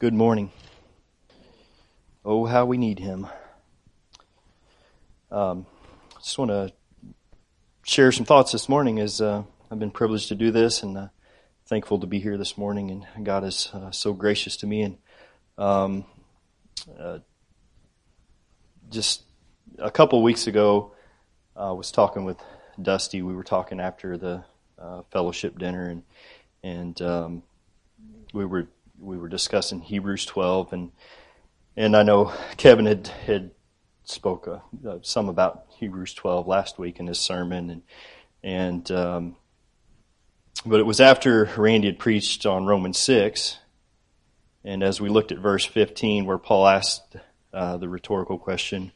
Good morning. Oh, how we need him. Um, just want to share some thoughts this morning as uh, I've been privileged to do this and uh, thankful to be here this morning. And God is uh, so gracious to me. And um, uh, just a couple weeks ago, I was talking with Dusty. We were talking after the uh, fellowship dinner, and and um, we were we were discussing Hebrews 12, and and I know Kevin had had spoke uh, uh, some about Hebrews 12 last week in his sermon, and and um, but it was after Randy had preached on Romans 6, and as we looked at verse 15, where Paul asked uh, the rhetorical question,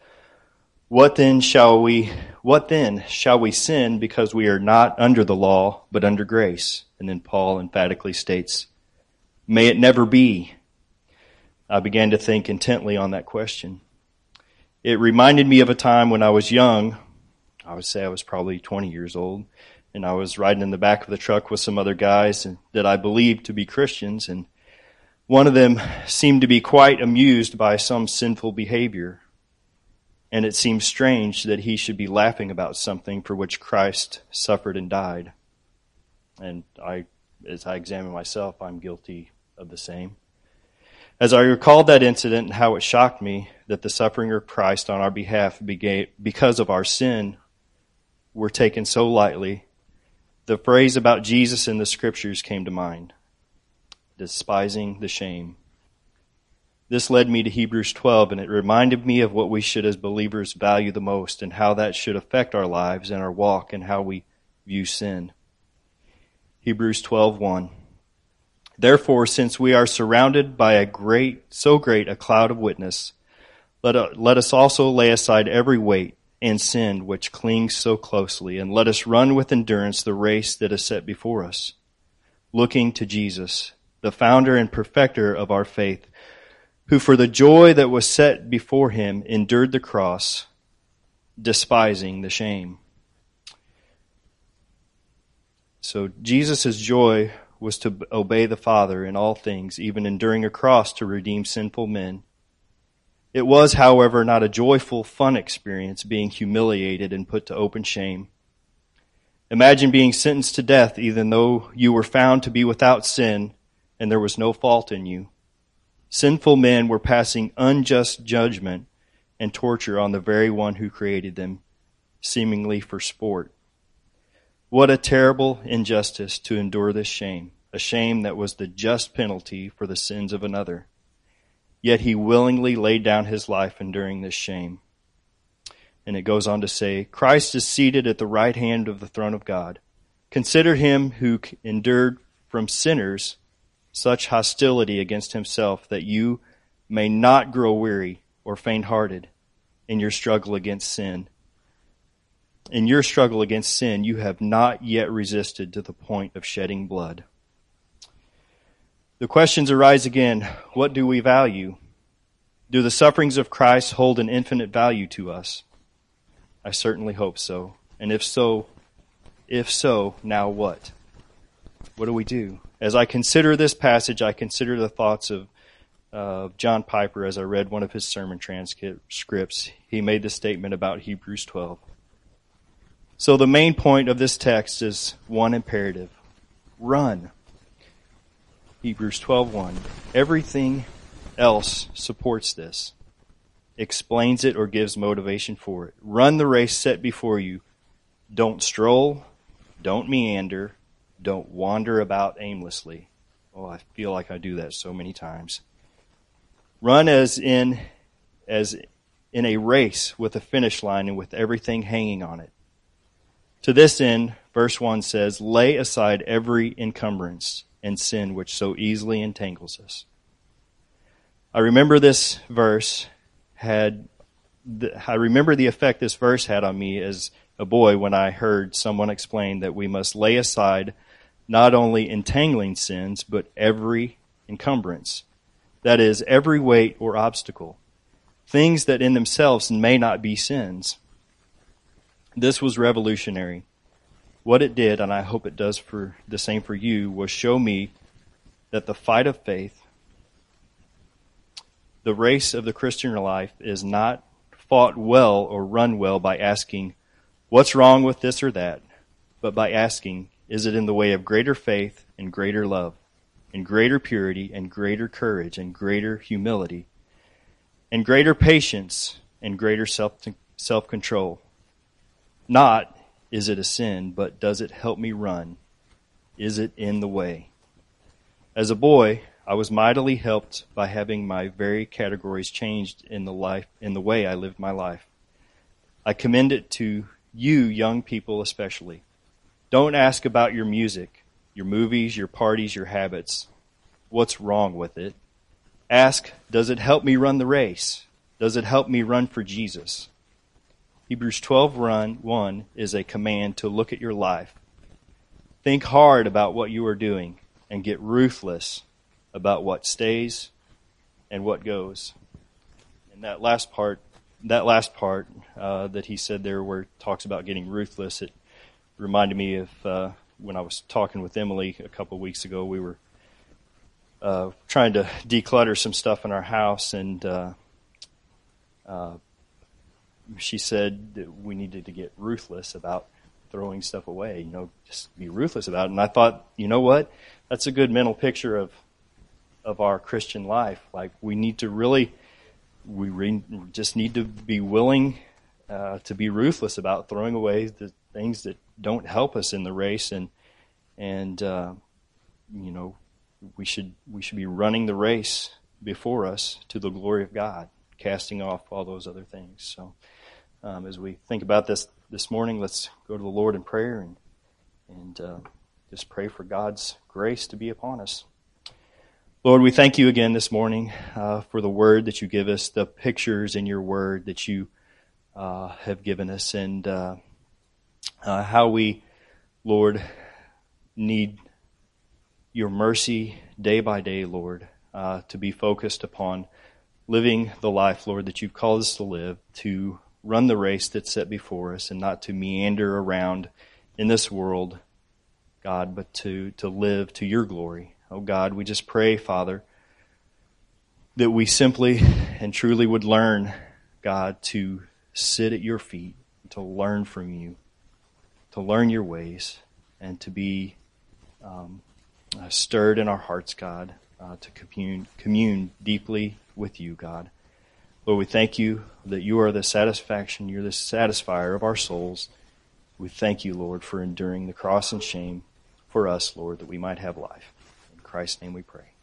"What then shall we? What then shall we sin because we are not under the law but under grace?" And then Paul emphatically states May it never be. I began to think intently on that question. It reminded me of a time when I was young. I would say I was probably 20 years old, and I was riding in the back of the truck with some other guys that I believed to be Christians, and one of them seemed to be quite amused by some sinful behavior. And it seemed strange that he should be laughing about something for which Christ suffered and died. And I, as I examine myself, I'm guilty of the same. As I recalled that incident and how it shocked me that the suffering of Christ on our behalf because of our sin were taken so lightly, the phrase about Jesus in the scriptures came to mind despising the shame. This led me to Hebrews 12, and it reminded me of what we should, as believers, value the most and how that should affect our lives and our walk and how we view sin. Hebrews 12:1 Therefore, since we are surrounded by a great, so great a cloud of witness, let, uh, let us also lay aside every weight and sin which clings so closely, and let us run with endurance the race that is set before us, looking to Jesus, the founder and perfecter of our faith, who for the joy that was set before him endured the cross, despising the shame. So Jesus' joy was to obey the Father in all things, even enduring a cross to redeem sinful men. It was, however, not a joyful, fun experience being humiliated and put to open shame. Imagine being sentenced to death even though you were found to be without sin and there was no fault in you. Sinful men were passing unjust judgment and torture on the very one who created them, seemingly for sport. What a terrible injustice to endure this shame a shame that was the just penalty for the sins of another. Yet he willingly laid down his life enduring this shame. And it goes on to say, Christ is seated at the right hand of the throne of God. Consider him who endured from sinners such hostility against himself that you may not grow weary or faint hearted in your struggle against sin. In your struggle against sin, you have not yet resisted to the point of shedding blood. The questions arise again what do we value? Do the sufferings of Christ hold an infinite value to us? I certainly hope so. And if so, if so, now what? What do we do? As I consider this passage, I consider the thoughts of uh, John Piper as I read one of his sermon transcripts. He made the statement about Hebrews 12. So the main point of this text is one imperative run. Hebrews 12:1. Everything else supports this. Explains it or gives motivation for it. Run the race set before you. Don't stroll, don't meander, don't wander about aimlessly. Oh, I feel like I do that so many times. Run as in as in a race with a finish line and with everything hanging on it. To this end, verse 1 says, lay aside every encumbrance and sin which so easily entangles us. I remember this verse had, I remember the effect this verse had on me as a boy when I heard someone explain that we must lay aside not only entangling sins, but every encumbrance. That is, every weight or obstacle. Things that in themselves may not be sins. This was revolutionary. What it did, and I hope it does for the same for you, was show me that the fight of faith, the race of the Christian life is not fought well or run well by asking, what's wrong with this or that, but by asking, is it in the way of greater faith and greater love, and greater purity and greater courage and greater humility, and greater patience and greater self control? Not, is it a sin, but does it help me run? Is it in the way? As a boy, I was mightily helped by having my very categories changed in the life in the way I lived my life. I commend it to you young people especially. Don't ask about your music, your movies, your parties, your habits. What's wrong with it? Ask, does it help me run the race? Does it help me run for Jesus? Hebrews 12 run 1 is a command to look at your life. Think hard about what you are doing and get ruthless about what stays and what goes. And that last part, that last part uh, that he said there, where talks about getting ruthless, it reminded me of uh, when I was talking with Emily a couple of weeks ago. We were uh, trying to declutter some stuff in our house, and uh, uh, she said that we needed to get ruthless about throwing stuff away. You know, just be ruthless about it. And I thought, you know what? That's a good mental picture of of our Christian life. Like we need to really, we re- just need to be willing uh, to be ruthless about throwing away the things that don't help us in the race, and and uh, you know we should we should be running the race before us to the glory of God, casting off all those other things. So um, as we think about this this morning, let's go to the Lord in prayer and and uh, just pray for God's grace to be upon us. Lord, we thank you again this morning uh, for the word that you give us, the pictures in your word that you uh, have given us, and uh, uh how we, Lord, need your mercy day by day, Lord, uh, to be focused upon living the life, Lord, that you've called us to live, to run the race that's set before us, and not to meander around in this world, God, but to, to live to your glory. Oh God, we just pray, Father, that we simply and truly would learn, God, to sit at your feet, to learn from you, to learn your ways, and to be um, stirred in our hearts, God, uh, to commune, commune deeply with you, God. Lord, we thank you that you are the satisfaction, you're the satisfier of our souls. We thank you, Lord, for enduring the cross and shame for us, Lord, that we might have life. In Christ's name we pray.